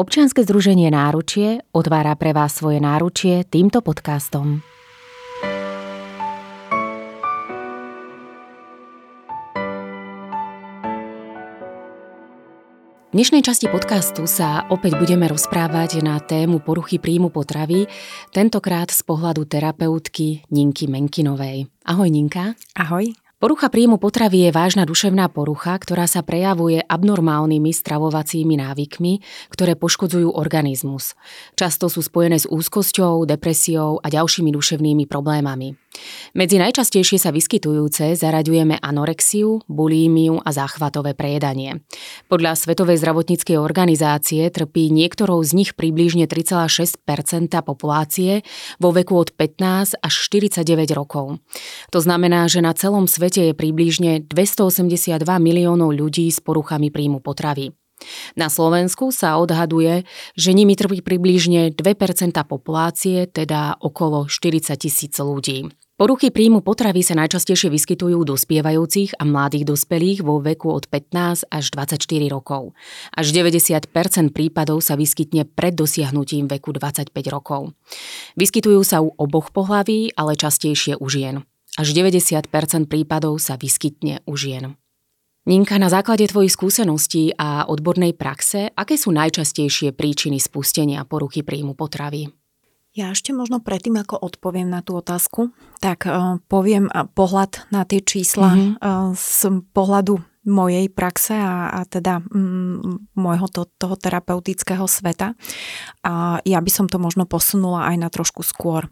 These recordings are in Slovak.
Občianske združenie Náručie otvára pre vás svoje náručie týmto podcastom. V dnešnej časti podcastu sa opäť budeme rozprávať na tému poruchy príjmu potravy, tentokrát z pohľadu terapeutky Ninky Menkinovej. Ahoj Ninka. Ahoj. Porucha príjmu potravy je vážna duševná porucha, ktorá sa prejavuje abnormálnymi stravovacími návykmi, ktoré poškodzujú organizmus. Často sú spojené s úzkosťou, depresiou a ďalšími duševnými problémami. Medzi najčastejšie sa vyskytujúce zaraďujeme anorexiu, bulímiu a záchvatové prejedanie. Podľa Svetovej zdravotníckej organizácie trpí niektorou z nich približne 3,6% populácie vo veku od 15 až 49 rokov. To znamená, že na celom svete je približne 282 miliónov ľudí s poruchami príjmu potravy. Na Slovensku sa odhaduje, že nimi trpí približne 2% populácie, teda okolo 40 tisíc ľudí. Poruchy príjmu potravy sa najčastejšie vyskytujú u dospievajúcich a mladých dospelých vo veku od 15 až 24 rokov. Až 90% prípadov sa vyskytne pred dosiahnutím veku 25 rokov. Vyskytujú sa u oboch pohlaví, ale častejšie u žien. Až 90% prípadov sa vyskytne u žien. Ninka, na základe tvojich skúseností a odbornej praxe, aké sú najčastejšie príčiny spustenia poruchy príjmu potravy? Ja ešte možno predtým, ako odpoviem na tú otázku, tak uh, poviem uh, pohľad na tie čísla mm-hmm. uh, z pohľadu mojej praxe a, a teda mm, môjho to, toho terapeutického sveta. A ja by som to možno posunula aj na trošku skôr,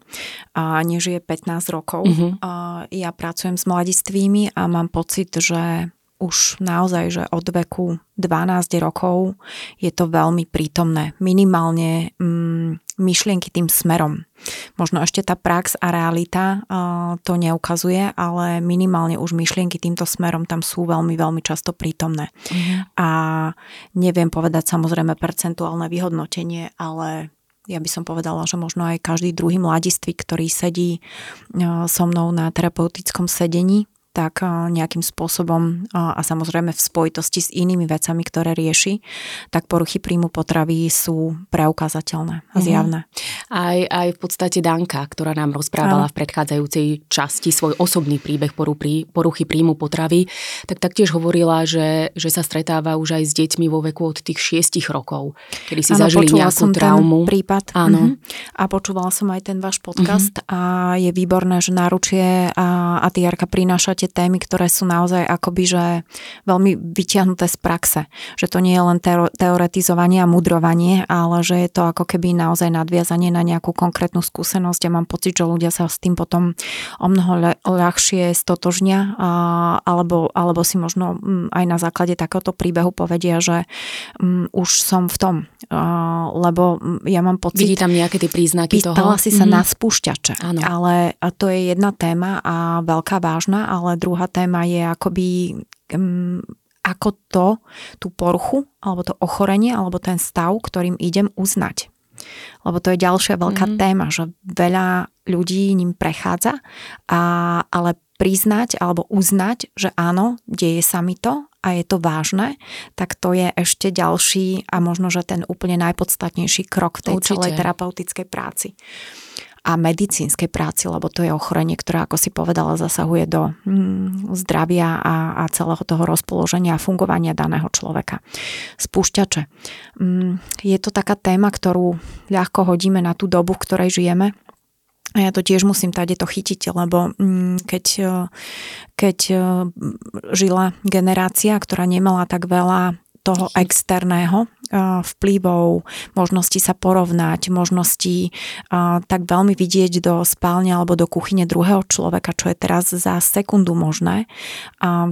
a než je 15 rokov. Mm-hmm. A ja pracujem s mladistvými a mám pocit, že už naozaj, že od veku 12 rokov je to veľmi prítomné. Minimálne mm, myšlienky tým smerom. Možno ešte tá prax a realita uh, to neukazuje, ale minimálne už myšlienky týmto smerom tam sú veľmi, veľmi často prítomné. Mm. A neviem povedať samozrejme percentuálne vyhodnotenie, ale ja by som povedala, že možno aj každý druhý mladiství, ktorý sedí so mnou na terapeutickom sedení, tak nejakým spôsobom a samozrejme v spojitosti s inými vecami, ktoré rieši, tak poruchy príjmu potravy sú preukázateľné a mhm. zjavné. Mm-hmm. Aj, aj v podstate Danka, ktorá nám rozprávala Áno. v predchádzajúcej časti svoj osobný príbeh poruchy príjmu potravy, tak taktiež hovorila, že, že sa stretáva už aj s deťmi vo veku od tých šiestich rokov, kedy si Áno, zažili nejakú som traumu. Ten prípad. Áno. Mm-hmm. A počúvala som aj ten váš podcast mm-hmm. a je výborné, že náručie a, a ty Jarka prinášať tie témy, ktoré sú naozaj akoby, že veľmi vyťahnuté z praxe. Že to nie je len teoretizovanie a mudrovanie, ale že je to ako keby naozaj nadviazanie na nejakú konkrétnu skúsenosť a mám pocit, že ľudia sa s tým potom o mnoho ľahšie stotožnia alebo, alebo si možno mm, aj na základe takéhoto príbehu povedia, že um, už som v tom, lebo mm, ja mám pocit... Vidí tam nejaké tie príznaky toho? si sa mm-hmm. na spúšťače, ano. ale to je jedna téma a veľká vážna, ale druhá téma je akoby um, ako to, tú poruchu, alebo to ochorenie, alebo ten stav, ktorým idem uznať. Lebo to je ďalšia veľká mm. téma, že veľa ľudí ním prechádza, a, ale priznať alebo uznať, že áno, deje sa mi to a je to vážne, tak to je ešte ďalší a možno, že ten úplne najpodstatnejší krok v tej Určite. celej terapeutickej práci a medicínskej práci, lebo to je ochorenie, ktoré, ako si povedala, zasahuje do mm, zdravia a, a celého toho rozpoloženia a fungovania daného človeka. Spúšťače. Mm, je to taká téma, ktorú ľahko hodíme na tú dobu, v ktorej žijeme, a ja to tiež musím tady to chytiť, lebo mm, keď, keď žila generácia, ktorá nemala tak veľa toho externého vplyvov, možnosti sa porovnať, možnosti tak veľmi vidieť do spálne alebo do kuchyne druhého človeka, čo je teraz za sekundu možné,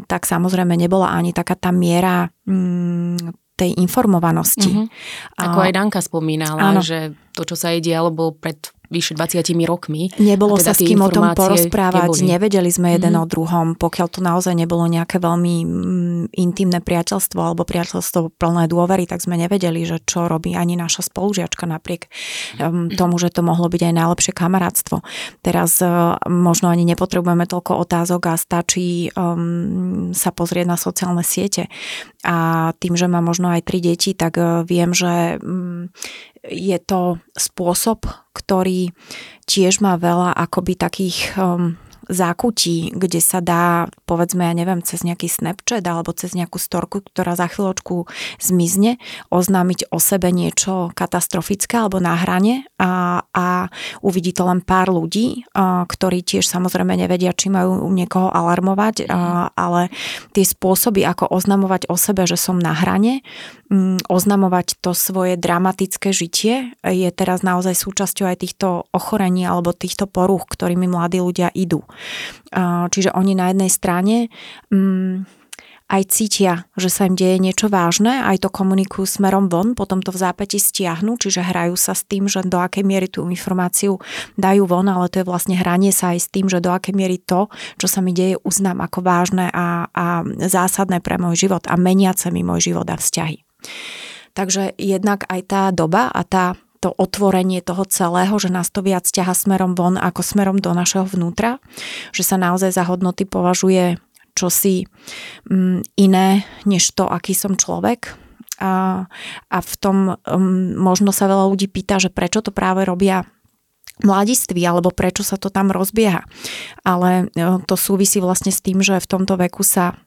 tak samozrejme nebola ani taká tá miera mm, tej informovanosti. Mm-hmm. Ako aj Danka spomínala, áno. že to, čo sa jej dialo, bol pred vyše 20 rokmi. Nebolo teda sa s kým o tom porozprávať, neboli. nevedeli sme jeden mm. o druhom, pokiaľ to naozaj nebolo nejaké veľmi mm, intimné priateľstvo alebo priateľstvo plné dôvery, tak sme nevedeli, že čo robí ani naša spolužiačka napriek um, tomu, že to mohlo byť aj najlepšie kamarátstvo. Teraz uh, možno ani nepotrebujeme toľko otázok a stačí um, sa pozrieť na sociálne siete. A tým, že mám možno aj tri deti, tak uh, viem, že um, je to spôsob, ktorý tiež má veľa akoby takých um, zákutí, kde sa dá, povedzme, ja neviem, cez nejaký Snapchat alebo cez nejakú storku, ktorá za chvíľočku zmizne, oznámiť o sebe niečo katastrofické alebo na hrane a, a uvidí to len pár ľudí, a, ktorí tiež samozrejme nevedia, či majú niekoho alarmovať, a, mhm. ale tie spôsoby, ako oznamovať o sebe, že som na hrane, m, mm, oznamovať to svoje dramatické žitie, je teraz naozaj súčasťou aj týchto ochorení alebo týchto porúch, ktorými mladí ľudia idú. Čiže oni na jednej strane mm, aj cítia, že sa im deje niečo vážne, aj to komunikujú smerom von, potom to v zápäti stiahnu, čiže hrajú sa s tým, že do akej miery tú informáciu dajú von, ale to je vlastne hranie sa aj s tým, že do akej miery to, čo sa mi deje, uznám ako vážne a, a zásadné pre môj život a meniace mi môj život a vzťahy. Takže jednak aj tá doba a tá to otvorenie toho celého, že nás to viac ťaha smerom von ako smerom do našeho vnútra, že sa naozaj za hodnoty považuje čosi mm, iné, než to, aký som človek. A, a v tom um, možno sa veľa ľudí pýta, že prečo to práve robia mladiství, alebo prečo sa to tam rozbieha. Ale e, to súvisí vlastne s tým, že v tomto veku sa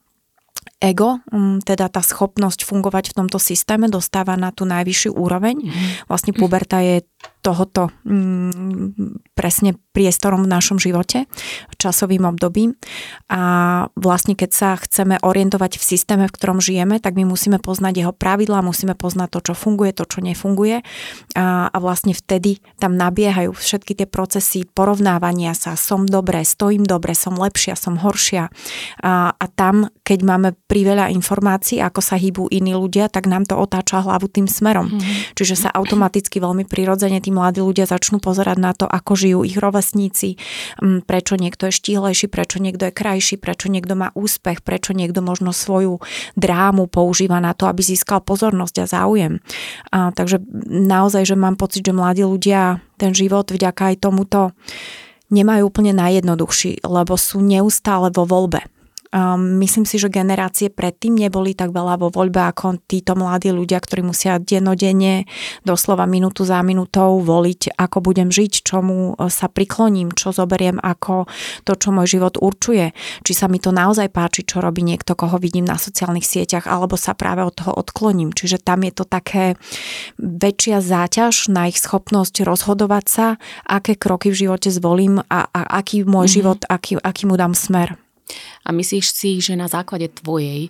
ego, mm, teda tá schopnosť fungovať v tomto systéme dostáva na tú najvyššiu úroveň. Mhm. Vlastne puberta je tohoto mm, presne priestorom v našom živote, časovým obdobím. A vlastne keď sa chceme orientovať v systéme, v ktorom žijeme, tak my musíme poznať jeho pravidlá, musíme poznať to, čo funguje, to, čo nefunguje. A, a vlastne vtedy tam nabiehajú všetky tie procesy porovnávania sa. Som dobre, stojím dobre, som lepšia, som horšia. A, a tam, keď máme priveľa informácií, ako sa hýbú iní ľudia, tak nám to otáča hlavu tým smerom. Mm-hmm. Čiže sa automaticky veľmi prirodzene tí mladí ľudia začnú pozerať na to, ako žijú ich rovesníci, mm, prečo niekto je štíhlejší, prečo niekto je krajší, prečo niekto má úspech, prečo niekto možno svoju drámu používa na to, aby získal pozornosť a záujem. A, takže naozaj, že mám pocit, že mladí ľudia ten život vďaka aj tomuto nemajú úplne najjednoduchší, lebo sú neustále vo voľbe Um, myslím si, že generácie predtým neboli tak veľa vo voľbe ako títo mladí ľudia, ktorí musia denodenne, doslova minútu za minútou voliť, ako budem žiť, čomu e, sa prikloním, čo zoberiem ako to, čo môj život určuje. Či sa mi to naozaj páči, čo robí niekto, koho vidím na sociálnych sieťach, alebo sa práve od toho odkloním. Čiže tam je to také väčšia záťaž na ich schopnosť rozhodovať sa, aké kroky v živote zvolím a, a aký môj mm-hmm. život, aký, aký mu dám smer. A myslíš si, že na základe tvojej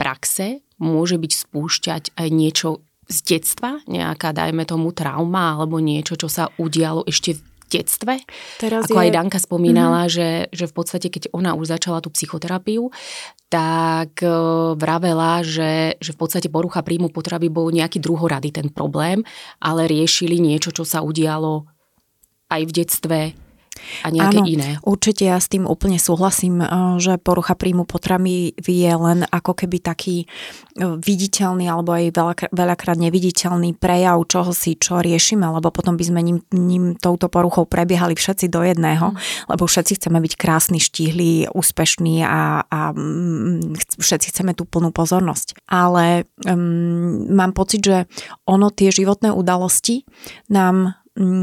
praxe môže byť spúšťať aj niečo z detstva, nejaká, dajme tomu, trauma alebo niečo, čo sa udialo ešte v detstve. Teraz Ako je... aj Danka spomínala, mm-hmm. že, že v podstate, keď ona už začala tú psychoterapiu, tak e, vravela, že, že v podstate porucha príjmu potravy bol nejaký druhorady ten problém, ale riešili niečo, čo sa udialo aj v detstve, a nejaké Áno, iné. určite ja s tým úplne súhlasím, eh, že porucha príjmu potravy je len ako keby taký eh, viditeľný alebo aj veľakrát neviditeľný prejav čoho si, čo riešime, lebo potom by sme ním, ním touto poruchou prebiehali všetci do jedného, mm. lebo všetci chceme byť krásni, štíhli, úspešní a, a mm, všetci chceme tú plnú pozornosť. Ale um, mám pocit, že ono tie životné udalosti nám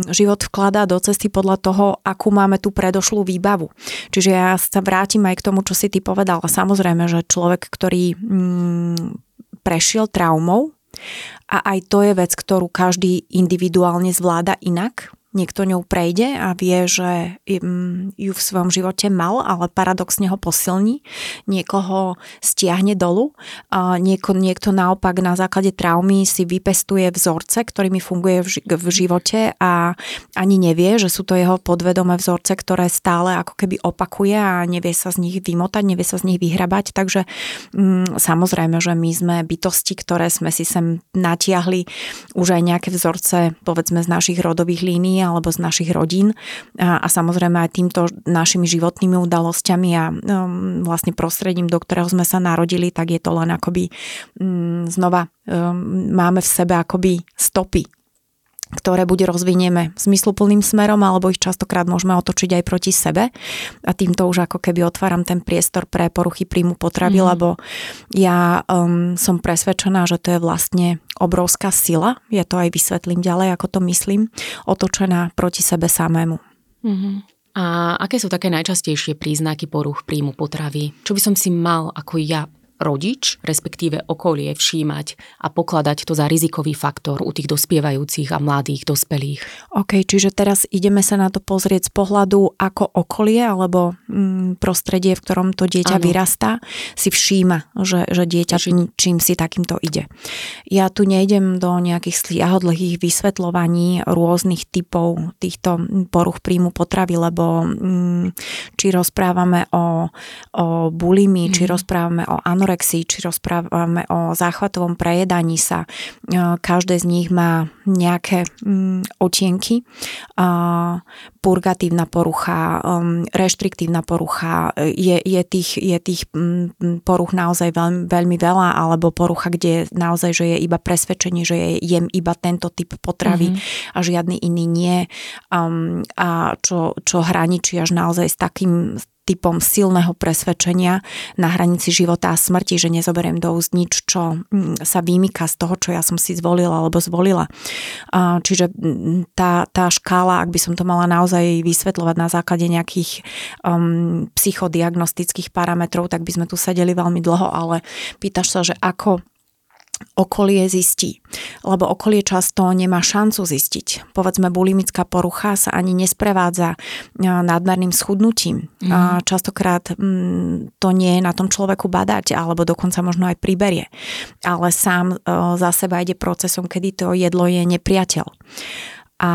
život vkladá do cesty podľa toho, akú máme tú predošlú výbavu. Čiže ja sa vrátim aj k tomu, čo si ty povedala. Samozrejme, že človek, ktorý mm, prešiel traumou, a aj to je vec, ktorú každý individuálne zvláda inak, niekto ňou prejde a vie, že ju v svojom živote mal, ale paradoxne ho posilní, niekoho stiahne dolu, a nieko, niekto naopak na základe traumy si vypestuje vzorce, ktorými funguje v živote a ani nevie, že sú to jeho podvedomé vzorce, ktoré stále ako keby opakuje a nevie sa z nich vymotať, nevie sa z nich vyhrabať, takže mm, samozrejme, že my sme bytosti, ktoré sme si sem natiahli už aj nejaké vzorce, povedzme z našich rodových línií alebo z našich rodín. A, a samozrejme aj týmto našimi životnými udalosťami a um, vlastne prostredím, do ktorého sme sa narodili, tak je to len akoby um, znova um, máme v sebe akoby stopy ktoré buď rozvinieme zmysluplným smerom, alebo ich častokrát môžeme otočiť aj proti sebe. A týmto už ako keby otváram ten priestor pre poruchy príjmu potravy, mm. lebo ja um, som presvedčená, že to je vlastne obrovská sila, ja to aj vysvetlím ďalej, ako to myslím, otočená proti sebe samému. Mm-hmm. A aké sú také najčastejšie príznaky poruch príjmu potravy? Čo by som si mal ako ja rodič, respektíve okolie všímať a pokladať to za rizikový faktor u tých dospievajúcich a mladých dospelých. OK, čiže teraz ideme sa na to pozrieť z pohľadu ako okolie alebo mm, prostredie, v ktorom to dieťa ano. vyrastá, si všíma, že, že dieťa čím, čím si takýmto ide. Ja tu nejdem do nejakých sliahodlhých vysvetľovaní rôznych typov týchto poruch príjmu potravy, lebo mm, či rozprávame o, o bulimi, mm. či mhm. rozprávame o anorexii, anorexii, či rozprávame o záchvatovom prejedaní sa. Každé z nich má nejaké mm, otienky. Purgatívna porucha, um, reštriktívna porucha, je, je tých, je tých mm, poruch naozaj veľmi, veľmi veľa, alebo porucha, kde naozaj, že je iba presvedčenie, že je, jem iba tento typ potravy mm-hmm. a žiadny iný nie. A čo, čo hraničí až naozaj s takým typom silného presvedčenia na hranici života a smrti, že nezoberiem do úst nič, čo mm, sa vymýka z toho, čo ja som si zvolila alebo zvolila. Čiže mm, tá, tá škála, ak by som to mala naozaj vysvetľovať na základe nejakých um, psychodiagnostických parametrov, tak by sme tu sedeli veľmi dlho, ale pýtaš sa, že ako okolie zistí. Lebo okolie často nemá šancu zistiť. Povedzme, bulimická porucha sa ani nesprevádza e, nadmerným schudnutím. Mm. Častokrát to nie je na tom človeku badať, alebo dokonca možno aj priberie. Ale sám e, za seba ide procesom, kedy to jedlo je nepriateľ. A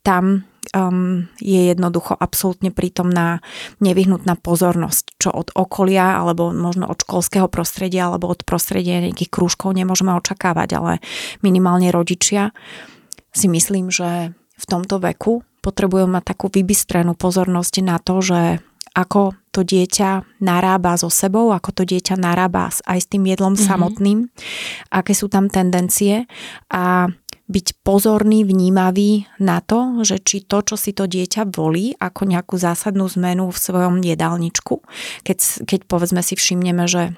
tam um, je jednoducho absolútne prítomná nevyhnutná pozornosť, čo od okolia alebo možno od školského prostredia alebo od prostredia nejakých krúžkov nemôžeme očakávať, ale minimálne rodičia si myslím, že v tomto veku potrebujú mať takú vybystrenú pozornosť na to, že ako to dieťa narába so sebou, ako to dieťa narába aj s tým jedlom mm-hmm. samotným, aké sú tam tendencie a byť pozorný, vnímavý na to, že či to, čo si to dieťa volí ako nejakú zásadnú zmenu v svojom jedálničku, keď, keď povedzme si všimneme, že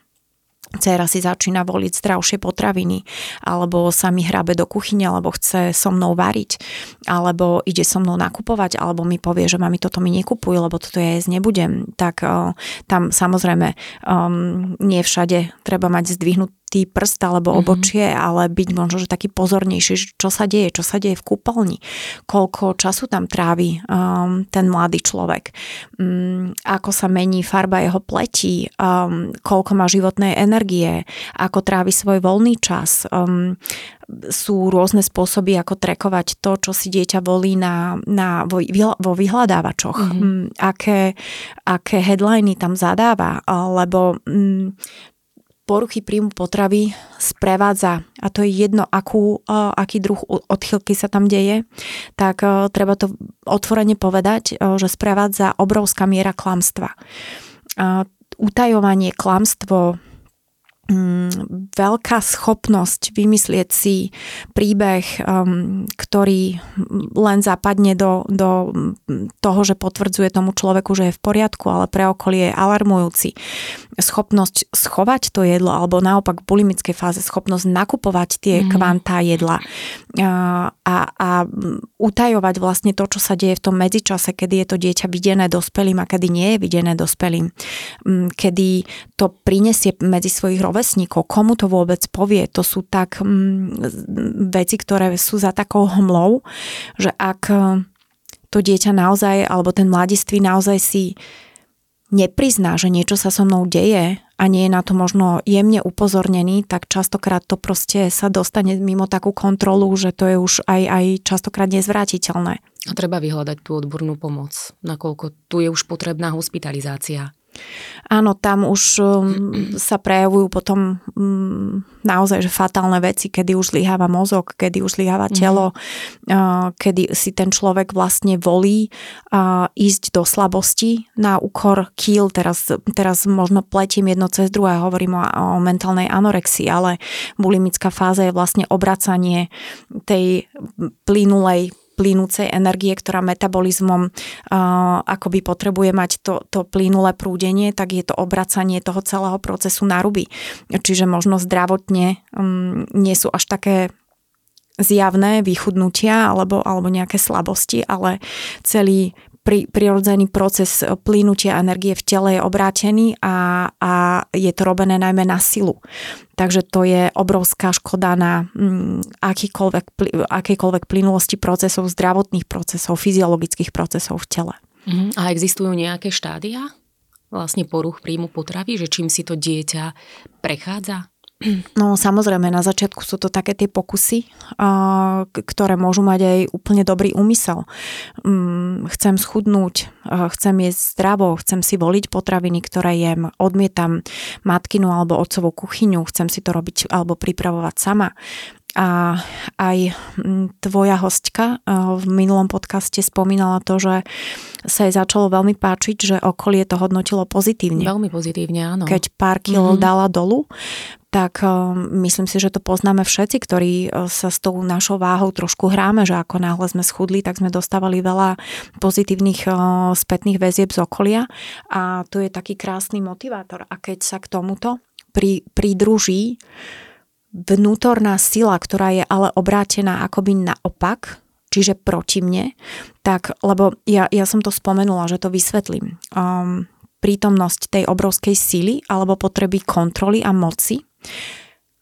Cera si začína voliť zdravšie potraviny, alebo sa mi hrabe do kuchyne, alebo chce so mnou variť, alebo ide so mnou nakupovať, alebo mi povie, že mami toto mi nekupuj, lebo toto ja jesť nebudem. Tak uh, tam samozrejme um, nie všade treba mať zdvihnut, tý prst alebo mhm. obočie, mm-hmm. ale byť možno, že taký pozornejší, čo sa deje, čo sa deje v kúpeľni, koľko času tam trávi um, ten mladý človek, um, ako sa mení farba jeho pleti, um, koľko má životnej energie, ako trávi svoj voľný čas. Um, sú rôzne spôsoby, ako trekovať to, čo si dieťa volí na, na, vo, vo vyhľadávačoch. Mm-hmm. Aké, aké headliny tam zadáva, lebo um, poruchy príjmu potravy sprevádza, a to je jedno, akú, aký druh odchylky sa tam deje, tak treba to otvorene povedať, že sprevádza obrovská miera klamstva. Utajovanie, klamstvo, Mm, veľká schopnosť vymyslieť si príbeh, um, ktorý len zapadne do, do toho, že potvrdzuje tomu človeku, že je v poriadku, ale pre okolie je alarmujúci. Schopnosť schovať to jedlo, alebo naopak v bulimickej fáze schopnosť nakupovať tie mm. kvantá jedla a, a, a utajovať vlastne to, čo sa deje v tom medzičase, kedy je to dieťa videné dospelým a kedy nie je videné dospelým. Mm, kedy to prinesie medzi svojich rovesníkov rovesníkov, komu to vôbec povie, to sú tak mm, veci, ktoré sú za takou hmlou, že ak e, to dieťa naozaj, alebo ten mladiství naozaj si neprizná, že niečo sa so mnou deje a nie je na to možno jemne upozornený, tak častokrát to proste sa dostane mimo takú kontrolu, že to je už aj, aj častokrát nezvrátiteľné. A treba vyhľadať tú odbornú pomoc, nakoľko tu je už potrebná hospitalizácia. Áno, tam už um, sa prejavujú potom um, naozaj že fatálne veci, kedy už zlyháva mozog, kedy už zlyháva mhm. telo, mm. uh, kedy si ten človek vlastne volí uh, ísť do slabosti na úkor kýl. Teraz, teraz možno pletím jedno cez druhé, hovorím o, o mentálnej anorexii, ale bulimická fáza je vlastne obracanie tej plynulej plynúcej energie, ktorá metabolizmom uh, akoby potrebuje mať to, to plynulé prúdenie, tak je to obracanie toho celého procesu na ruby. Čiže možno zdravotne um, nie sú až také zjavné vychudnutia alebo, alebo nejaké slabosti, ale celý pri, prirodzený proces plynutia energie v tele je obrátený a, a je to robené najmä na silu. Takže to je obrovská škoda na mm, akýkoľvek, akýkoľvek plynulosti procesov, zdravotných procesov, fyziologických procesov v tele. Uh-huh. A existujú nejaké štádia vlastne poruch príjmu potravy, že čím si to dieťa prechádza? No samozrejme, na začiatku sú to také tie pokusy, ktoré môžu mať aj úplne dobrý úmysel. Mm, chcem schudnúť, chcem jesť zdravo, chcem si voliť potraviny, ktoré jem, odmietam matkinu alebo otcovú kuchyňu, chcem si to robiť alebo pripravovať sama. A aj mm, tvoja hostka v minulom podcaste spomínala to, že sa jej začalo veľmi páčiť, že okolie to hodnotilo pozitívne. Veľmi pozitívne, áno. Keď pár kilo mm-hmm. dala dolu, tak myslím si, že to poznáme všetci, ktorí sa s tou našou váhou trošku hráme, že ako náhle sme schudli, tak sme dostávali veľa pozitívnych spätných väzieb z okolia a to je taký krásny motivátor. A keď sa k tomuto pri, pridruží vnútorná sila, ktorá je ale obrátená akoby naopak, čiže proti mne, tak, lebo ja, ja som to spomenula, že to vysvetlím. Um, prítomnosť tej obrovskej síly alebo potreby kontroly a moci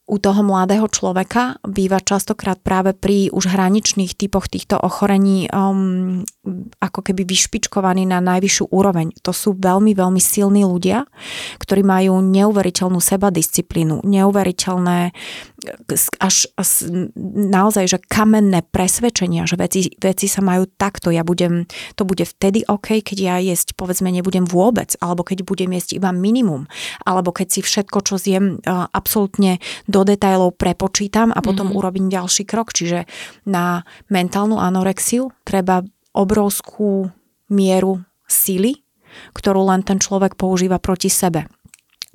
u toho mladého človeka býva častokrát práve pri už hraničných typoch týchto ochorení um, ako keby vyšpičkovaný na najvyššiu úroveň. To sú veľmi, veľmi silní ľudia, ktorí majú neuveriteľnú sebadisciplínu, neuveriteľné až, až naozaj, že kamenné presvedčenia, že veci, veci sa majú takto, ja budem, to bude vtedy OK, keď ja jesť povedzme nebudem vôbec, alebo keď budem jesť iba minimum, alebo keď si všetko, čo zjem, uh, absolútne do do detajlov prepočítam a potom mm-hmm. urobím ďalší krok. Čiže na mentálnu anorexiu treba obrovskú mieru sily, ktorú len ten človek používa proti sebe.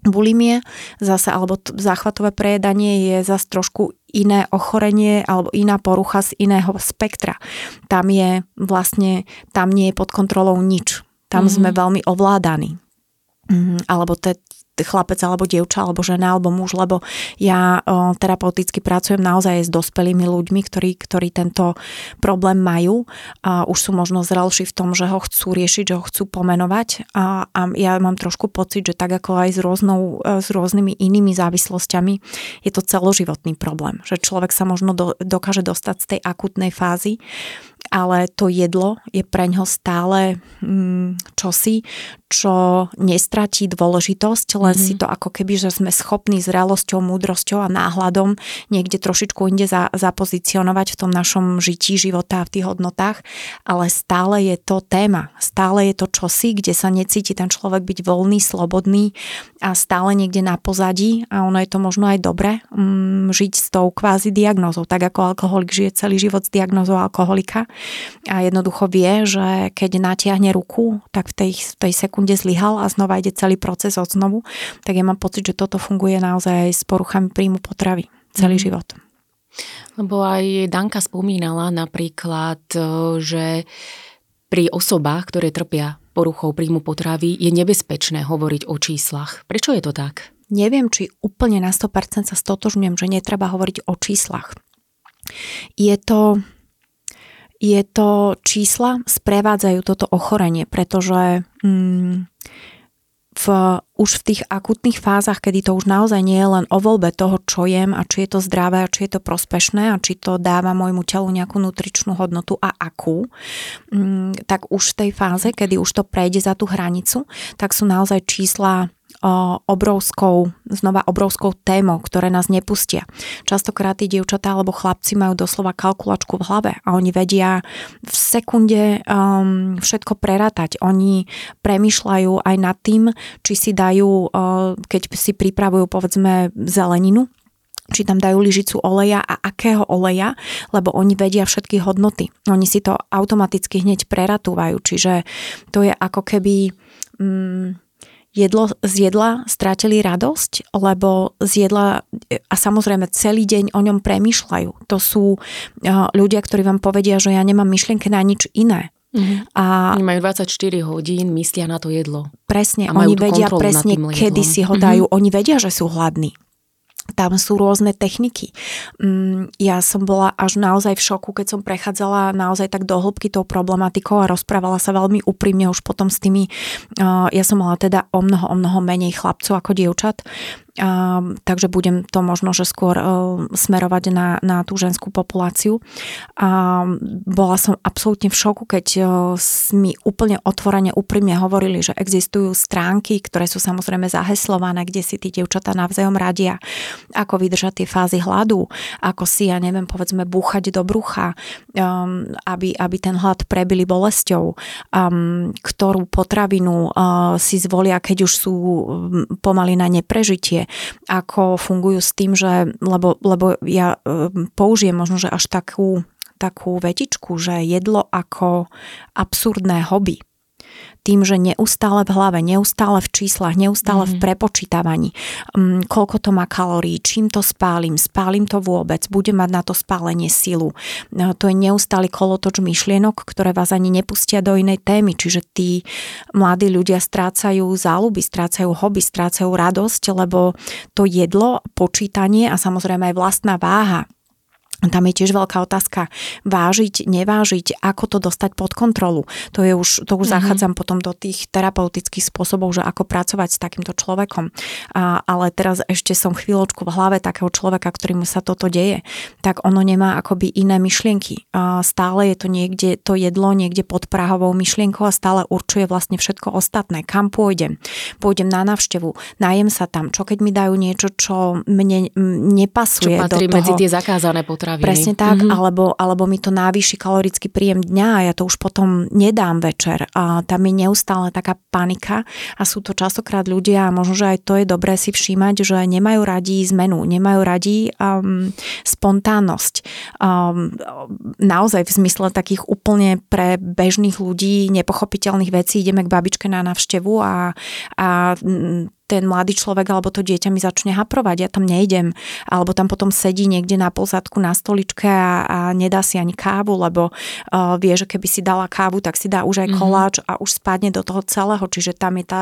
Bulimie zase, alebo t- záchvatové prejedanie je zase trošku iné ochorenie alebo iná porucha z iného spektra. Tam je vlastne, tam nie je pod kontrolou nič. Tam mm-hmm. sme veľmi ovládaní. Mm, alebo te, chlapec alebo dievča alebo žena alebo muž, lebo ja o, terapeuticky pracujem naozaj s dospelými ľuďmi, ktorí, ktorí tento problém majú a už sú možno zrelší v tom, že ho chcú riešiť, že ho chcú pomenovať. A, a ja mám trošku pocit, že tak ako aj s, rôznou, s rôznymi inými závislosťami je to celoživotný problém, že človek sa možno do, dokáže dostať z tej akutnej fázy ale to jedlo je pre ňo stále mm, čosi, čo nestratí dôležitosť, len mm-hmm. si to ako keby, že sme schopní zrelosťou, múdrosťou a náhľadom niekde trošičku inde za, zapozicionovať v tom našom žití života a v tých hodnotách, ale stále je to téma, stále je to čosi, kde sa necíti ten človek byť voľný, slobodný a stále niekde na pozadí. A ono je to možno aj dobre mm, žiť s tou kvázi diagnózou, tak ako alkoholik žije celý život s diagnózou alkoholika a jednoducho vie, že keď natiahne ruku, tak v tej, v tej sekunde zlyhal a znova ide celý proces od znovu, tak ja mám pocit, že toto funguje naozaj aj s poruchami príjmu potravy celý mm. život. Lebo aj Danka spomínala napríklad, e, že pri osobách, ktoré trpia poruchou príjmu potravy, je nebezpečné hovoriť o číslach. Prečo je to tak? Neviem, či úplne na 100% sa stotožňujem, že netreba hovoriť o číslach. Je to je to čísla sprevádzajú toto ochorenie, pretože mm, v, už v tých akutných fázach, kedy to už naozaj nie je len o voľbe toho, čo jem a či je to zdravé a či je to prospešné a či to dáva môjmu telu nejakú nutričnú hodnotu a akú, mm, tak už v tej fáze, kedy už to prejde za tú hranicu, tak sú naozaj čísla obrovskou, znova obrovskou témou, ktoré nás nepustia. Častokrát tí dievčatá alebo chlapci majú doslova kalkulačku v hlave a oni vedia v sekunde um, všetko prerátať. Oni premyšľajú aj nad tým, či si dajú, uh, keď si pripravujú povedzme zeleninu, či tam dajú lyžicu oleja a akého oleja, lebo oni vedia všetky hodnoty. Oni si to automaticky hneď preratúvajú, čiže to je ako keby mm, jedlo z jedla strátili radosť, lebo z jedla a samozrejme celý deň o ňom premýšľajú. To sú uh, ľudia, ktorí vám povedia, že ja nemám myšlienky na nič iné. Mm-hmm. A oni majú 24 hodín, myslia na to jedlo. Presne, oni vedia presne, kedy si ho dajú. Mm-hmm. Oni vedia, že sú hladní tam sú rôzne techniky. Mm, ja som bola až naozaj v šoku, keď som prechádzala naozaj tak do hĺbky tou problematikou a rozprávala sa veľmi úprimne už potom s tými, ja som mala teda o mnoho, o mnoho menej chlapcov ako dievčat, a, takže budem to možno, že skôr uh, smerovať na, na tú ženskú populáciu. A bola som absolútne v šoku, keď uh, mi úplne otvorene, úprimne hovorili, že existujú stránky, ktoré sú samozrejme zaheslované, kde si tí dievčatá navzájom radia, ako vydržať tie fázy hladu, ako si, ja neviem, povedzme, búchať do brucha, um, aby, aby ten hlad prebili bolesťou, um, ktorú potravinu uh, si zvolia, keď už sú um, pomaly na neprežitie, ako fungujú s tým, že, lebo, lebo ja e, použijem možno, že až takú, takú vetičku, že jedlo ako absurdné hobby tým, že neustále v hlave, neustále v číslach, neustále mm-hmm. v mhm. prepočítavaní, um, koľko to má kalórií, čím to spálim, spálim to vôbec, budem mať na to spálenie silu. No, to je neustály kolotoč myšlienok, ktoré vás ani nepustia do inej témy, čiže tí mladí ľudia strácajú záľuby, strácajú hobby, strácajú radosť, lebo to jedlo, počítanie a samozrejme aj vlastná váha tam je tiež veľká otázka vážiť, nevážiť, ako to dostať pod kontrolu. To je už, to už mm-hmm. zachádzam potom do tých terapeutických spôsobov, že ako pracovať s takýmto človekom. A, ale teraz ešte som chvíľočku v hlave takého človeka, ktorýmu sa toto deje, tak ono nemá akoby iné myšlienky. A stále je to niekde, to jedlo niekde pod prahovou myšlienkou a stále určuje vlastne všetko ostatné. Kam pôjdem? Pôjdem na návštevu, najem sa tam, čo keď mi dajú niečo, čo mne nepasuje čo patrí do toho. medzi tie zakázané potravy potraviny. Presne tak, mm-hmm. alebo, alebo mi to návyši kalorický príjem dňa a ja to už potom nedám večer. A tam je neustále taká panika a sú to častokrát ľudia a možno, že aj to je dobré si všímať, že nemajú radi zmenu, nemajú radi um, spontánnosť. Um, naozaj v zmysle takých úplne pre bežných ľudí nepochopiteľných vecí ideme k babičke na návštevu a, a ten mladý človek alebo to dieťa mi začne haprovať, ja tam nejdem, alebo tam potom sedí niekde na pozadku na stoličke a, a nedá si ani kávu, lebo uh, vie, že keby si dala kávu, tak si dá už aj mhm. koláč mm-hmm. a už spadne do toho celého, čiže tam je tá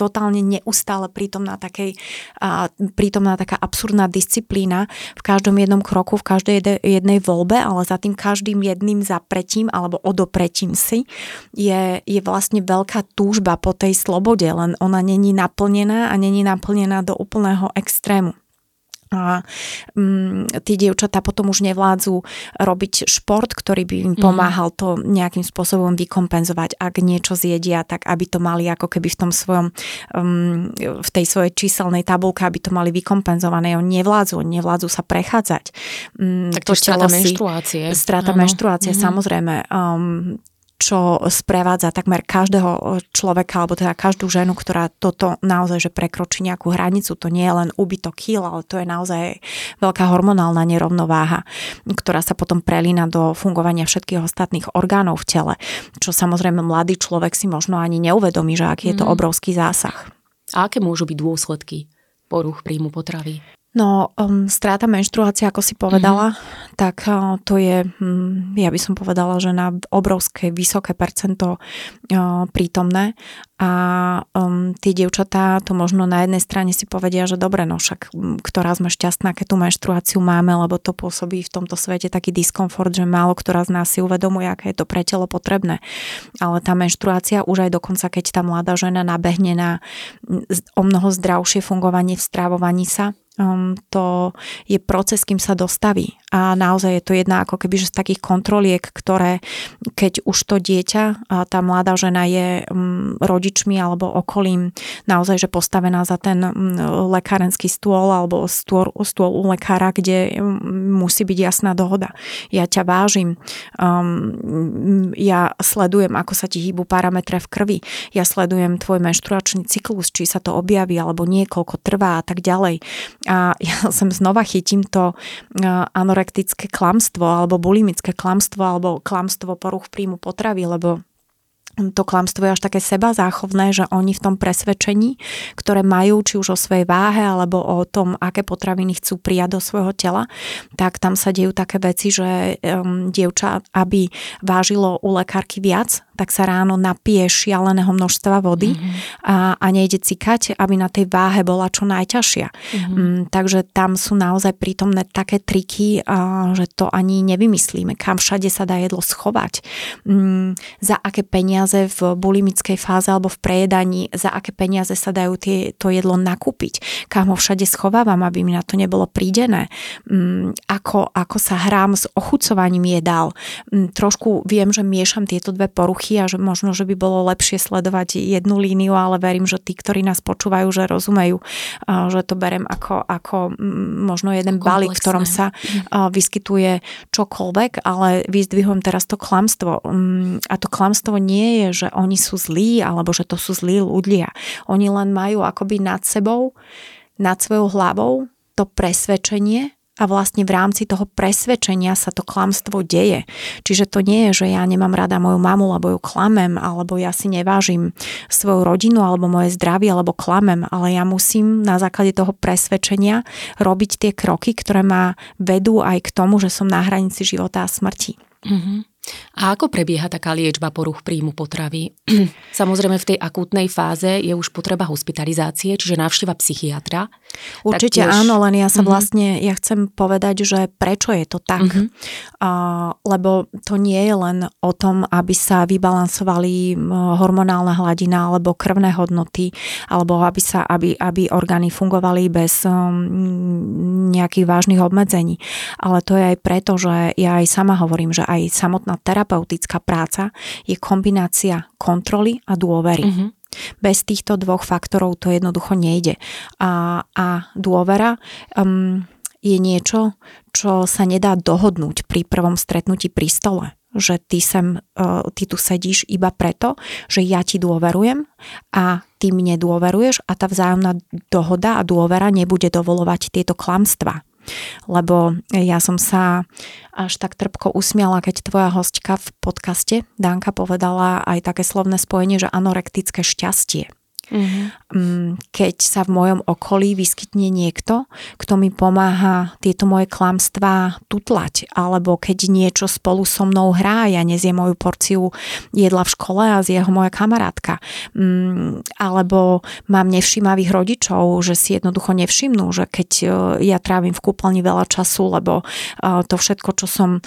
totálne neustále prítomná takej, uh, prítomná taká absurdná disciplína v každom jednom kroku, v každej jednej voľbe, ale za tým každým jedným zapretím alebo odopretím si je, je vlastne veľká túžba po tej slobode, len ona není naplnená naplnená a není naplnená do úplného extrému. A um, tí dievčatá potom už nevládzu robiť šport, ktorý by im mhm. pomáhal to nejakým spôsobom vykompenzovať. Ak niečo zjedia, tak aby to mali ako keby v tom svojom, um, v tej svojej číselnej tabulke, aby to mali vykompenzované. Oni nevládzu, nevládzu sa prechádzať. Um, tak to, strata menštruácie. Strata menštruácie, mm-hmm. samozrejme. Um, čo sprevádza takmer každého človeka, alebo teda každú ženu, ktorá toto naozaj že prekročí nejakú hranicu. To nie je len úbytok kýl, ale to je naozaj veľká hormonálna nerovnováha, ktorá sa potom prelína do fungovania všetkých ostatných orgánov v tele, čo samozrejme mladý človek si možno ani neuvedomí, že aký je to mhm. obrovský zásah. A aké môžu byť dôsledky poruch príjmu potravy? No, um, stráta menštruácie, ako si povedala, mm-hmm. tak uh, to je, um, ja by som povedala, že na obrovské, vysoké percento uh, prítomné a um, tie dievčatá to možno na jednej strane si povedia, že dobre, no však um, ktorá sme šťastná, keď tú menštruáciu máme, lebo to pôsobí v tomto svete taký diskomfort, že málo ktorá z nás si uvedomuje, aké je to pre telo potrebné. Ale tá menštruácia už aj dokonca, keď tá mladá žena nabehne na o mnoho zdravšie fungovanie v strávovaní sa, um, to je proces, kým sa dostaví. A naozaj je to jedna ako keby že z takých kontroliek, ktoré keď už to dieťa, a tá mladá žena je um, rodičmi alebo okolím naozaj, že postavená za ten um, lekárenský stôl alebo stôl, stôl u lekára, kde um, musí byť jasná dohoda. Ja ťa vážim, um, ja sledujem, ako sa ti hýbu parametre v krvi, ja sledujem tvoj menštruačný cyklus, či sa to objaví alebo nie, koľko trvá a tak ďalej. A ja som znova chytím to anorektické klamstvo alebo bulimické klamstvo alebo klamstvo poruch príjmu potravy, lebo to klamstvo je až také seba záchovné, že oni v tom presvedčení, ktoré majú či už o svojej váhe alebo o tom, aké potraviny chcú prijať do svojho tela, tak tam sa dejú také veci, že um, dievča, aby vážilo u lekárky viac, tak sa ráno napije šialeného množstva vody mm-hmm. a, a nejde cikať, aby na tej váhe bola čo najťažšia. Mm-hmm. Mm, takže tam sú naozaj prítomné také triky, a, že to ani nevymyslíme, kam všade sa dá jedlo schovať, mm, za aké peniaze v bulimickej fáze alebo v prejedaní, za aké peniaze sa dajú tie, to jedlo nakúpiť, kam ho všade schovávam, aby mi na to nebolo prídené, mm, ako, ako sa hrám s ochucovaním jedál. Mm, trošku viem, že miešam tieto dve poruchy poruchy a že možno, že by bolo lepšie sledovať jednu líniu, ale verím, že tí, ktorí nás počúvajú, že rozumejú, že to berem ako, ako možno jeden balík, v ktorom sa mhm. vyskytuje čokoľvek, ale vyzdvihujem teraz to klamstvo. A to klamstvo nie je, že oni sú zlí, alebo že to sú zlí ľudia. Oni len majú akoby nad sebou, nad svojou hlavou to presvedčenie, a vlastne v rámci toho presvedčenia sa to klamstvo deje. Čiže to nie je, že ja nemám rada moju mamu, lebo ju klamem, alebo ja si nevážim svoju rodinu, alebo moje zdravie, alebo klamem, ale ja musím na základe toho presvedčenia robiť tie kroky, ktoré ma vedú aj k tomu, že som na hranici života a smrti. Mm-hmm. A ako prebieha taká liečba poruch príjmu potravy? Samozrejme v tej akútnej fáze je už potreba hospitalizácie, čiže návšteva psychiatra. Určite tiež... áno, len ja sa uh-huh. vlastne, ja chcem povedať, že prečo je to tak. Uh-huh. Uh, lebo to nie je len o tom, aby sa vybalansovali hormonálna hladina alebo krvné hodnoty, alebo aby, sa, aby, aby orgány fungovali bez um, nejakých vážnych obmedzení. Ale to je aj preto, že ja aj sama hovorím, že aj samotná terapeutická práca je kombinácia kontroly a dôvery. Mm-hmm. Bez týchto dvoch faktorov to jednoducho nejde. A, a dôvera um, je niečo, čo sa nedá dohodnúť pri prvom stretnutí pri stole že ty, sem, uh, ty tu sedíš iba preto, že ja ti dôverujem a ty mne dôveruješ a tá vzájomná dohoda a dôvera nebude dovolovať tieto klamstvá lebo ja som sa až tak trpko usmiala, keď tvoja hostka v podcaste, Danka, povedala aj také slovné spojenie, že anorektické šťastie. Mm-hmm. Keď sa v mojom okolí vyskytne niekto, kto mi pomáha tieto moje klamstvá tutlať, alebo keď niečo spolu so mnou hrá, ja nezjem moju porciu jedla v škole a z jeho moja kamarátka. Mm, alebo mám nevšímavých rodičov, že si jednoducho nevšimnú, že keď e, ja trávim v kúpeľni veľa času, lebo e, to všetko, čo som e,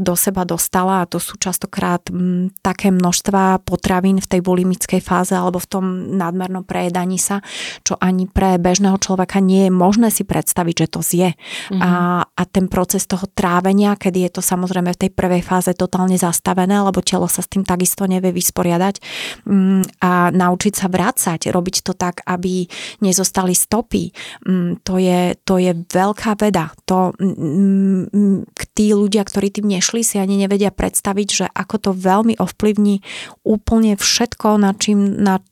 do seba dostala, a to sú častokrát mm, také množstva potravín v tej bulimickej fáze alebo v tom nadmer nadmernom prejedaní sa, čo ani pre bežného človeka nie je možné si predstaviť, že to zje. Mm-hmm. A, a ten proces toho trávenia, kedy je to samozrejme v tej prvej fáze totálne zastavené, lebo telo sa s tým takisto nevie vysporiadať mm, a naučiť sa vrácať, robiť to tak, aby nezostali stopy. Mm, to, je, to je veľká veda. To mm, tí ľudia, ktorí tým nešli, si ani nevedia predstaviť, že ako to veľmi ovplyvní úplne všetko, na čím, na,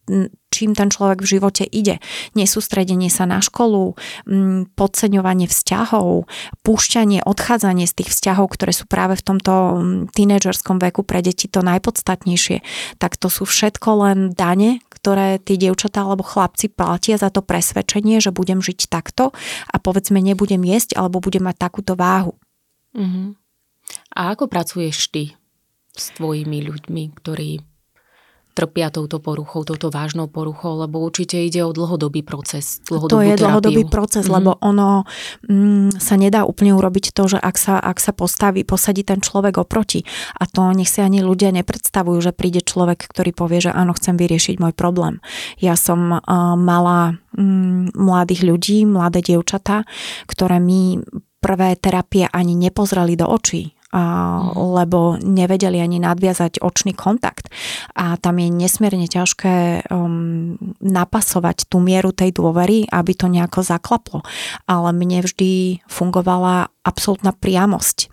čím ten človek v živote ide. Nesústredenie sa na školu, mm, podceňovanie vzťahov, púšťanie, odchádzanie z tých vzťahov, ktoré sú práve v tomto mm, tínedžerskom veku pre deti to najpodstatnejšie. Tak to sú všetko len dane, ktoré tie dievčatá alebo chlapci platia za to presvedčenie, že budem žiť takto a povedzme nebudem jesť alebo budem mať takúto váhu. Uh-huh. A ako pracuješ ty s tvojimi ľuďmi, ktorí trpia touto poruchou, touto vážnou poruchou, lebo určite ide o dlhodobý proces. To je terapiu. dlhodobý proces, mm-hmm. lebo ono mm, sa nedá úplne urobiť to, že ak sa, ak sa postaví, posadí ten človek oproti a to nech si ani ľudia nepredstavujú, že príde človek, ktorý povie, že áno, chcem vyriešiť môj problém. Ja som uh, mala mm, mladých ľudí, mladé dievčatá, ktoré mi prvé terapie ani nepozreli do očí lebo nevedeli ani nadviazať očný kontakt. A tam je nesmierne ťažké um, napasovať tú mieru tej dôvery, aby to nejako zaklaplo. Ale mne vždy fungovala absolútna priamosť.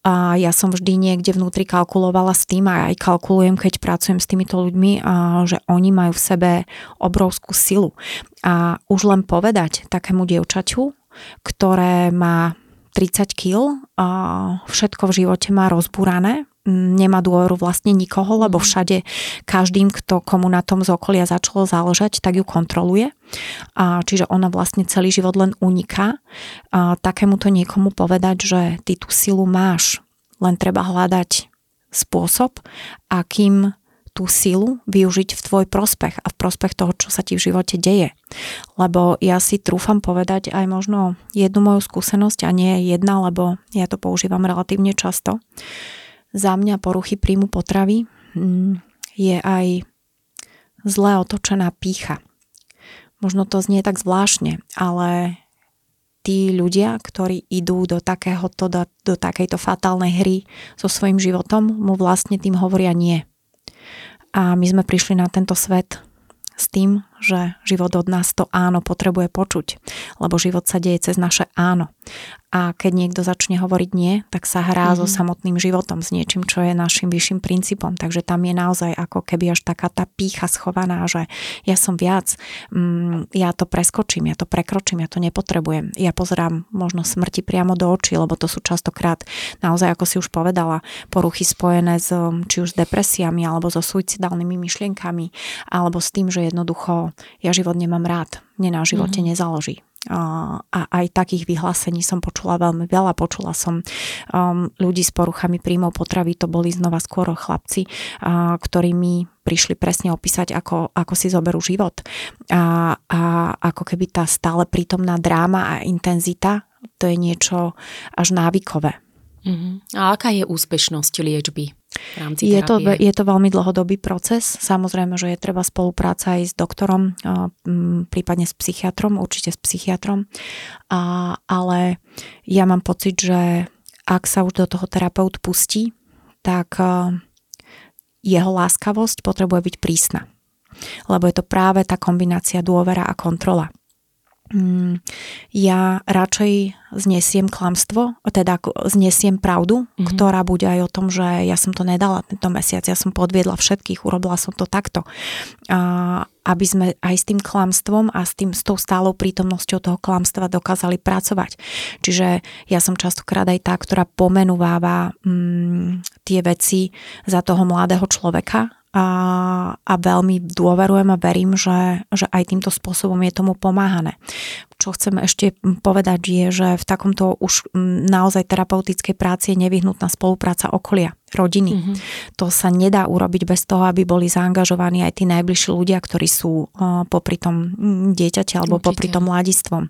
A ja som vždy niekde vnútri kalkulovala s tým a aj kalkulujem, keď pracujem s týmito ľuďmi, a že oni majú v sebe obrovskú silu. A už len povedať takému dievčaťu, ktoré má 30 kg a všetko v živote má rozbúrané, nemá dôveru vlastne nikoho, lebo mhm. všade každým, kto komu na tom z okolia začalo záležať, tak ju kontroluje. A čiže ona vlastne celý život len uniká. A takémuto niekomu povedať, že ty tú silu máš, len treba hľadať spôsob, akým tú silu využiť v tvoj prospech a v prospech toho, čo sa ti v živote deje. Lebo ja si trúfam povedať aj možno jednu moju skúsenosť a nie jedna, lebo ja to používam relatívne často. Za mňa poruchy príjmu potravy mm, je aj zle otočená pícha. Možno to znie tak zvláštne, ale tí ľudia, ktorí idú do takéhoto, do, do takejto fatálnej hry so svojím životom, mu vlastne tým hovoria nie. A my sme prišli na tento svet s tým, že život od nás to áno potrebuje počuť, lebo život sa deje cez naše áno a keď niekto začne hovoriť nie, tak sa hrá mm-hmm. so mhm. samotným životom, s niečím, čo je našim vyšším princípom. Takže tam je naozaj ako keby až taká tá pícha schovaná, že ja som viac, mm, ja to preskočím, ja to prekročím, ja to nepotrebujem. Ja pozerám možno smrti priamo do očí, lebo to sú častokrát naozaj, ako si už povedala, poruchy spojené s či už s depresiami, alebo so suicidálnymi myšlienkami, alebo s tým, že jednoducho ja život nemám rád, mne na živote mm-hmm. nezaloží a aj takých vyhlásení som počula veľmi veľa. Počula som um, ľudí s poruchami príjmov potravy, to boli znova skôr chlapci, uh, ktorí mi prišli presne opísať, ako, ako si zoberú život. A, a ako keby tá stále prítomná dráma a intenzita, to je niečo až návykové. Uh-huh. A aká je úspešnosť liečby? V rámci je to, je to veľmi dlhodobý proces. Samozrejme, že je treba spolupráca aj s doktorom, prípadne s psychiatrom, určite s psychiatrom. A, ale ja mám pocit, že ak sa už do toho terapeut pustí, tak jeho láskavosť potrebuje byť prísna. Lebo je to práve tá kombinácia dôvera a kontrola. Mm, ja radšej znesiem klamstvo, teda znesiem pravdu, mm-hmm. ktorá bude aj o tom, že ja som to nedala tento mesiac, ja som podviedla všetkých, urobila som to takto. A, aby sme aj s tým klamstvom a s, tým, s tou stálou prítomnosťou toho klamstva dokázali pracovať. Čiže ja som častokrát aj tá, ktorá pomenúváva mm, tie veci za toho mladého človeka, a, a veľmi dôverujem a verím, že, že aj týmto spôsobom je tomu pomáhané. Čo chcem ešte povedať je, že v takomto už naozaj terapeutickej práci je nevyhnutná spolupráca okolia rodiny. Mm-hmm. To sa nedá urobiť bez toho, aby boli zaangažovaní aj tí najbližší ľudia, ktorí sú uh, popri tom dieťate alebo Určite. popri tom mladistvom.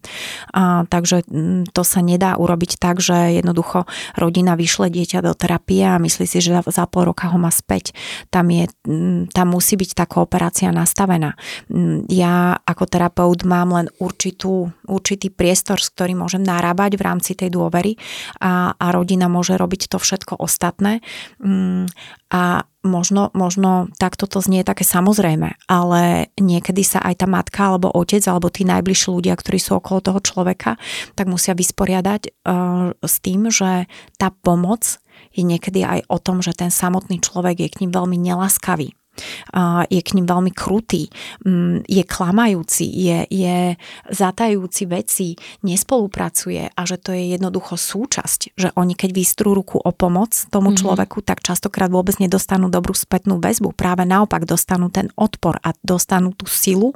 Uh, takže um, to sa nedá urobiť tak, že jednoducho rodina vyšle dieťa do terapie a myslí si, že za, za pol roka ho má späť. Tam, je, um, tam musí byť tá kooperácia nastavená. Um, ja ako terapeut mám len určitú, určitý priestor, s ktorým môžem narábať v rámci tej dôvery a, a rodina môže robiť to všetko ostatné a možno, možno takto to znie také samozrejme, ale niekedy sa aj tá matka alebo otec alebo tí najbližší ľudia, ktorí sú okolo toho človeka, tak musia vysporiadať uh, s tým, že tá pomoc je niekedy aj o tom, že ten samotný človek je k ním veľmi nelaskavý je k ním veľmi krutý, mm, je klamajúci, je, je zatajúci veci, nespolupracuje a že to je jednoducho súčasť, že oni keď vystrú ruku o pomoc tomu mm-hmm. človeku, tak častokrát vôbec nedostanú dobrú spätnú väzbu, práve naopak dostanú ten odpor a dostanú tú silu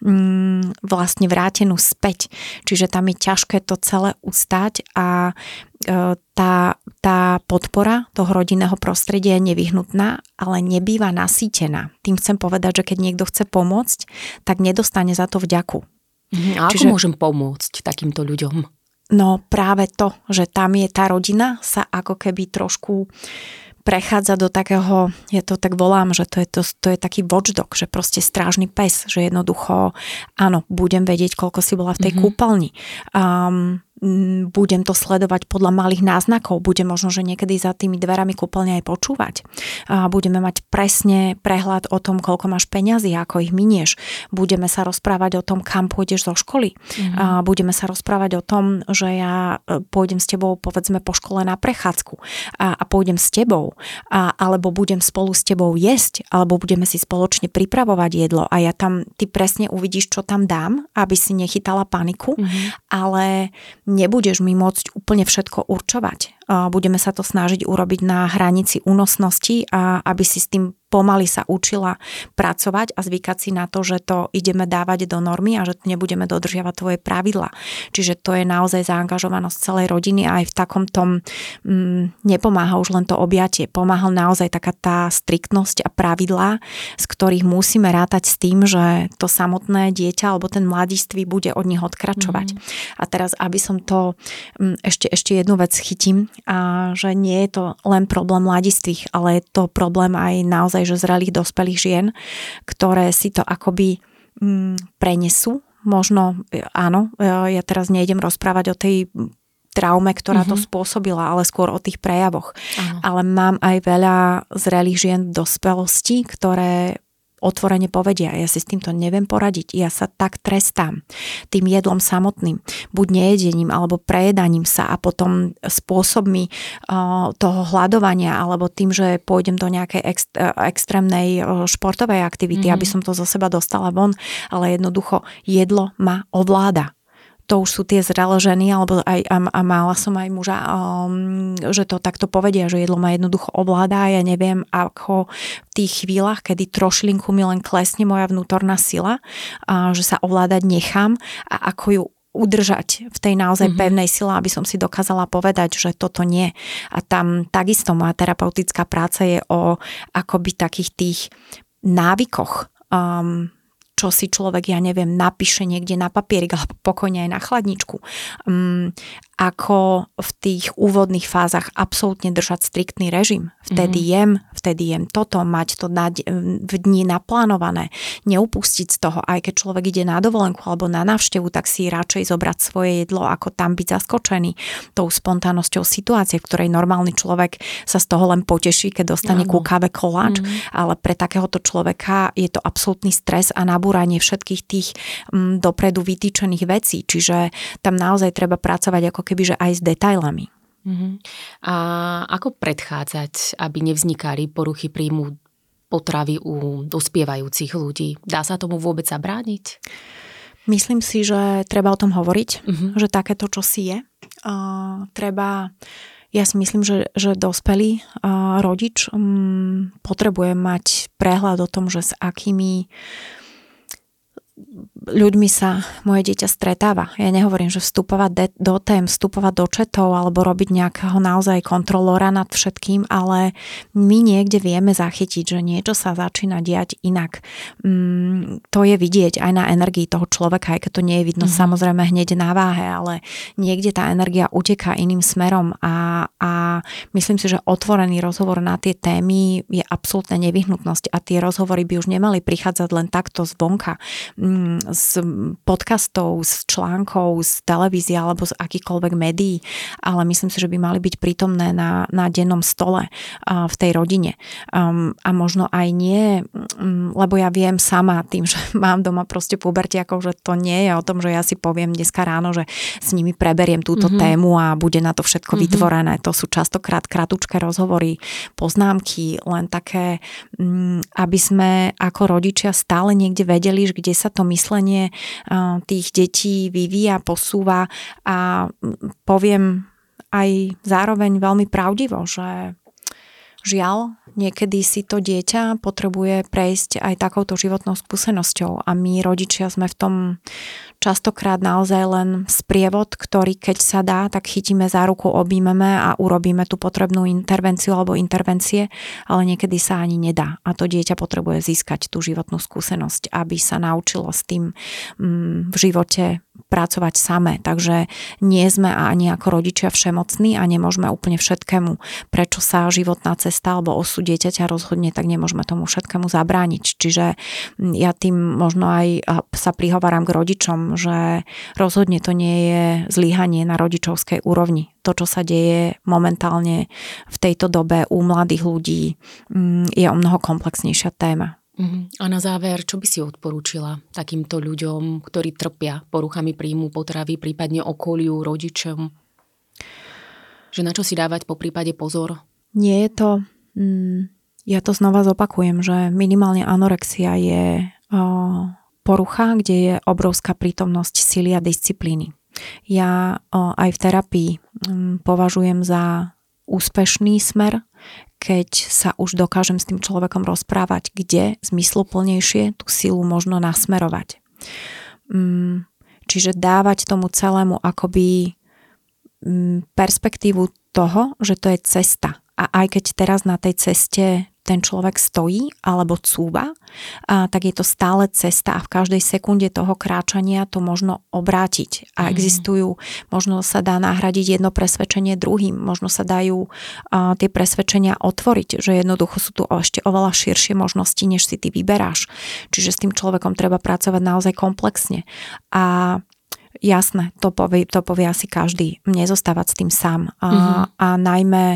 mm, vlastne vrátenú späť. Čiže tam je ťažké to celé ustať a tá, tá podpora toho rodinného prostredia je nevyhnutná, ale nebýva nasýtená. Tým chcem povedať, že keď niekto chce pomôcť, tak nedostane za to vďaku. Mhm, a ako Čiže, môžem pomôcť takýmto ľuďom? No práve to, že tam je tá rodina, sa ako keby trošku prechádza do takého, ja to tak volám, že to je, to, to je taký watchdog, že proste strážny pes, že jednoducho, áno, budem vedieť, koľko si bola v tej mm-hmm. kúpeľni. Um, budem to sledovať podľa malých náznakov, bude možno, že niekedy za tými dverami kúpeľne aj počúvať. A budeme mať presne prehľad o tom, koľko máš peňazí, ako ich minieš. Budeme sa rozprávať o tom, kam pôjdeš zo školy. Mm-hmm. A budeme sa rozprávať o tom, že ja e, pôjdem s tebou, povedzme, po škole na prechádzku a, a pôjdem s tebou, a, alebo budem spolu s tebou jesť, alebo budeme si spoločne pripravovať jedlo a ja tam, ty presne uvidíš, čo tam dám, aby si nechytala paniku, mm-hmm. ale nebudeš mi môcť úplne všetko určovať. Budeme sa to snažiť urobiť na hranici únosnosti a aby si s tým pomaly sa učila pracovať a zvykať si na to, že to ideme dávať do normy a že nebudeme dodržiavať tvoje pravidla. Čiže to je naozaj zaangažovanosť celej rodiny a aj v takom tom mm, nepomáha už len to objatie. Pomáha naozaj taká tá striktnosť a pravidlá, z ktorých musíme rátať s tým, že to samotné dieťa alebo ten mladistvý bude od nich odkračovať. Mm. A teraz, aby som to mm, ešte, ešte jednu vec chytím, a že nie je to len problém mladistvých, ale je to problém aj naozaj že zrelých dospelých žien, ktoré si to akoby mm, prenesú. Možno, e, áno, e, ja teraz nejdem rozprávať o tej traume, ktorá mm-hmm. to mhm. spôsobila, ale skôr o tých prejavoch. Áno. Ale mám aj veľa zrelých žien v dospelosti, ktoré otvorene povedia, ja si s týmto neviem poradiť, ja sa tak trestám tým jedlom samotným, buď nejedením alebo prejedaním sa a potom spôsobmi uh, toho hľadovania alebo tým, že pôjdem do nejakej ext- extrémnej uh, športovej aktivity, mm-hmm. aby som to zo seba dostala von, ale jednoducho jedlo ma ovláda to už sú tie zrelé ženy, alebo aj, a, a mala som aj muža, um, že to takto povedia, že jedlo ma jednoducho ovláda a ja neviem, ako v tých chvíľach, kedy trošlinku mi len klesne moja vnútorná sila, a že sa ovládať nechám a ako ju udržať v tej naozaj mm-hmm. pevnej sile, aby som si dokázala povedať, že toto nie. A tam takisto moja terapeutická práca je o akoby takých tých návykoch, um, čo si človek, ja neviem, napíše niekde na papierik alebo pokojne aj na chladničku. Um, ako v tých úvodných fázach absolútne držať striktný režim. Vtedy mm-hmm. jem, vtedy jem toto, mať to na, v dni naplánované, neupustiť z toho, aj keď človek ide na dovolenku alebo na návštevu, tak si radšej zobrať svoje jedlo, ako tam byť zaskočený tou spontánnosťou situácie, v ktorej normálny človek sa z toho len poteší, keď dostane ku káve koláč, mm-hmm. ale pre takéhoto človeka je to absolútny stres a nabúranie všetkých tých m, dopredu vytýčených vecí, čiže tam naozaj treba pracovať ako keby že aj s detailami. Uh-huh. A ako predchádzať, aby nevznikali poruchy príjmu potravy u dospievajúcich ľudí? Dá sa tomu vôbec zabrániť? Myslím si, že treba o tom hovoriť, uh-huh. že takéto čo si je. Uh, treba, ja si myslím, že, že dospelý uh, rodič um, potrebuje mať prehľad o tom, že s akými ľuďmi sa moje dieťa stretáva. Ja nehovorím, že vstupovať de- do tém, vstupovať do četov alebo robiť nejakého naozaj kontrolóra nad všetkým, ale my niekde vieme zachytiť, že niečo sa začína diať inak. Mm, to je vidieť aj na energii toho človeka, aj keď to nie je vidno mm-hmm. samozrejme hneď na váhe, ale niekde tá energia uteká iným smerom a, a myslím si, že otvorený rozhovor na tie témy je absolútne nevyhnutnosť a tie rozhovory by už nemali prichádzať len takto zvonka mm, z podcastov, z článkov, z televízie alebo z akýkoľvek médií, ale myslím si, že by mali byť prítomné na, na dennom stole v tej rodine. A možno aj nie, um, lebo ja viem sama tým, že mám doma proste pubertiakov, že to nie je o tom, že ja si poviem dneska ráno, že s nimi preberiem túto mm-hmm. tému a bude na to všetko mm-hmm. vytvorené. To sú častokrát kratučké rozhovory, poznámky, len také, um, aby sme ako rodičia stále niekde vedeli, kde sa to myslenie myslenie tých detí vyvíja, posúva a poviem aj zároveň veľmi pravdivo, že žiaľ, niekedy si to dieťa potrebuje prejsť aj takouto životnou skúsenosťou a my rodičia sme v tom častokrát naozaj len sprievod, ktorý keď sa dá, tak chytíme za ruku, objímeme a urobíme tú potrebnú intervenciu alebo intervencie, ale niekedy sa ani nedá. A to dieťa potrebuje získať tú životnú skúsenosť, aby sa naučilo s tým mm, v živote pracovať samé. Takže nie sme ani ako rodičia všemocní a nemôžeme úplne všetkému. Prečo sa životná cesta alebo osud dieťaťa rozhodne, tak nemôžeme tomu všetkému zabrániť. Čiže ja tým možno aj sa prihováram k rodičom, že rozhodne to nie je zlyhanie na rodičovskej úrovni. To, čo sa deje momentálne v tejto dobe u mladých ľudí, je o mnoho komplexnejšia téma. Mhm. A na záver, čo by si odporúčila takýmto ľuďom, ktorí trpia poruchami príjmu potravy, prípadne okoliu, rodičom? Že na čo si dávať po prípade pozor? Nie je to... Mm, ja to znova zopakujem, že minimálne anorexia je porucha, kde je obrovská prítomnosť sily a disciplíny. Ja aj v terapii mm, považujem za úspešný smer, keď sa už dokážem s tým človekom rozprávať, kde zmysluplnejšie tú silu možno nasmerovať. Mm, čiže dávať tomu celému akoby mm, perspektívu toho, že to je cesta. A aj keď teraz na tej ceste ten človek stojí alebo cúva, a, tak je to stále cesta a v každej sekunde toho kráčania to možno obrátiť. A mm. existujú, možno sa dá nahradiť jedno presvedčenie druhým, možno sa dajú a, tie presvedčenia otvoriť, že jednoducho sú tu ešte oveľa širšie možnosti, než si ty vyberáš. Čiže s tým človekom treba pracovať naozaj komplexne. A Jasné, to povie, to povie asi každý. Nezostávať s tým sám. A, mm-hmm. a najmä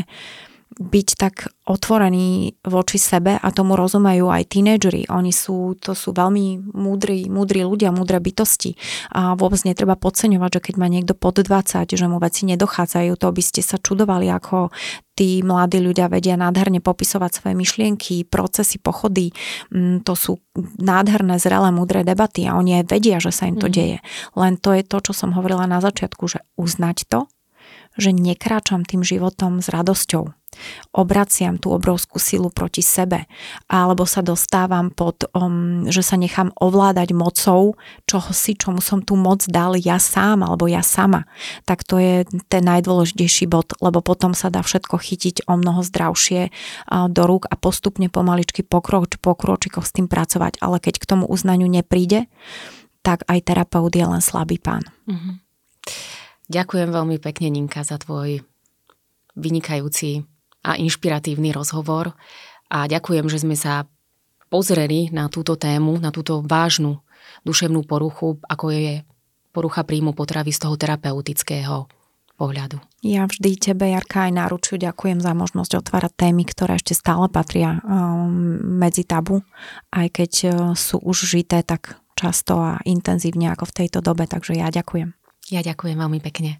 byť tak otvorený voči sebe a tomu rozumejú aj tínedžeri. Oni sú, to sú veľmi múdri, múdri ľudia, múdre bytosti a vôbec netreba podceňovať, že keď má niekto pod 20, že mu veci nedochádzajú, to by ste sa čudovali, ako tí mladí ľudia vedia nádherne popisovať svoje myšlienky, procesy, pochody. Mm, to sú nádherné, zrelé, múdre debaty a oni aj vedia, že sa im to mm. deje. Len to je to, čo som hovorila na začiatku, že uznať to, že nekráčam tým životom s radosťou obraciam tú obrovskú silu proti sebe alebo sa dostávam pod, um, že sa nechám ovládať mocou čoho si, čomu som tú moc dal ja sám alebo ja sama, tak to je ten najdôležitejší bod, lebo potom sa dá všetko chytiť o mnoho zdravšie uh, do rúk a postupne pomaličky pokrok, pokročikoch s tým pracovať, ale keď k tomu uznaniu nepríde, tak aj terapeut je len slabý pán. Mm-hmm. Ďakujem veľmi pekne, Ninka, za tvoj vynikajúci a inšpiratívny rozhovor a ďakujem, že sme sa pozreli na túto tému, na túto vážnu duševnú poruchu, ako je porucha príjmu potravy z toho terapeutického pohľadu. Ja vždy tebe, Jarka, aj náručujú ďakujem za možnosť otvárať témy, ktoré ešte stále patria um, medzi tabu, aj keď uh, sú už žité tak často a intenzívne ako v tejto dobe, takže ja ďakujem. Ja ďakujem veľmi pekne.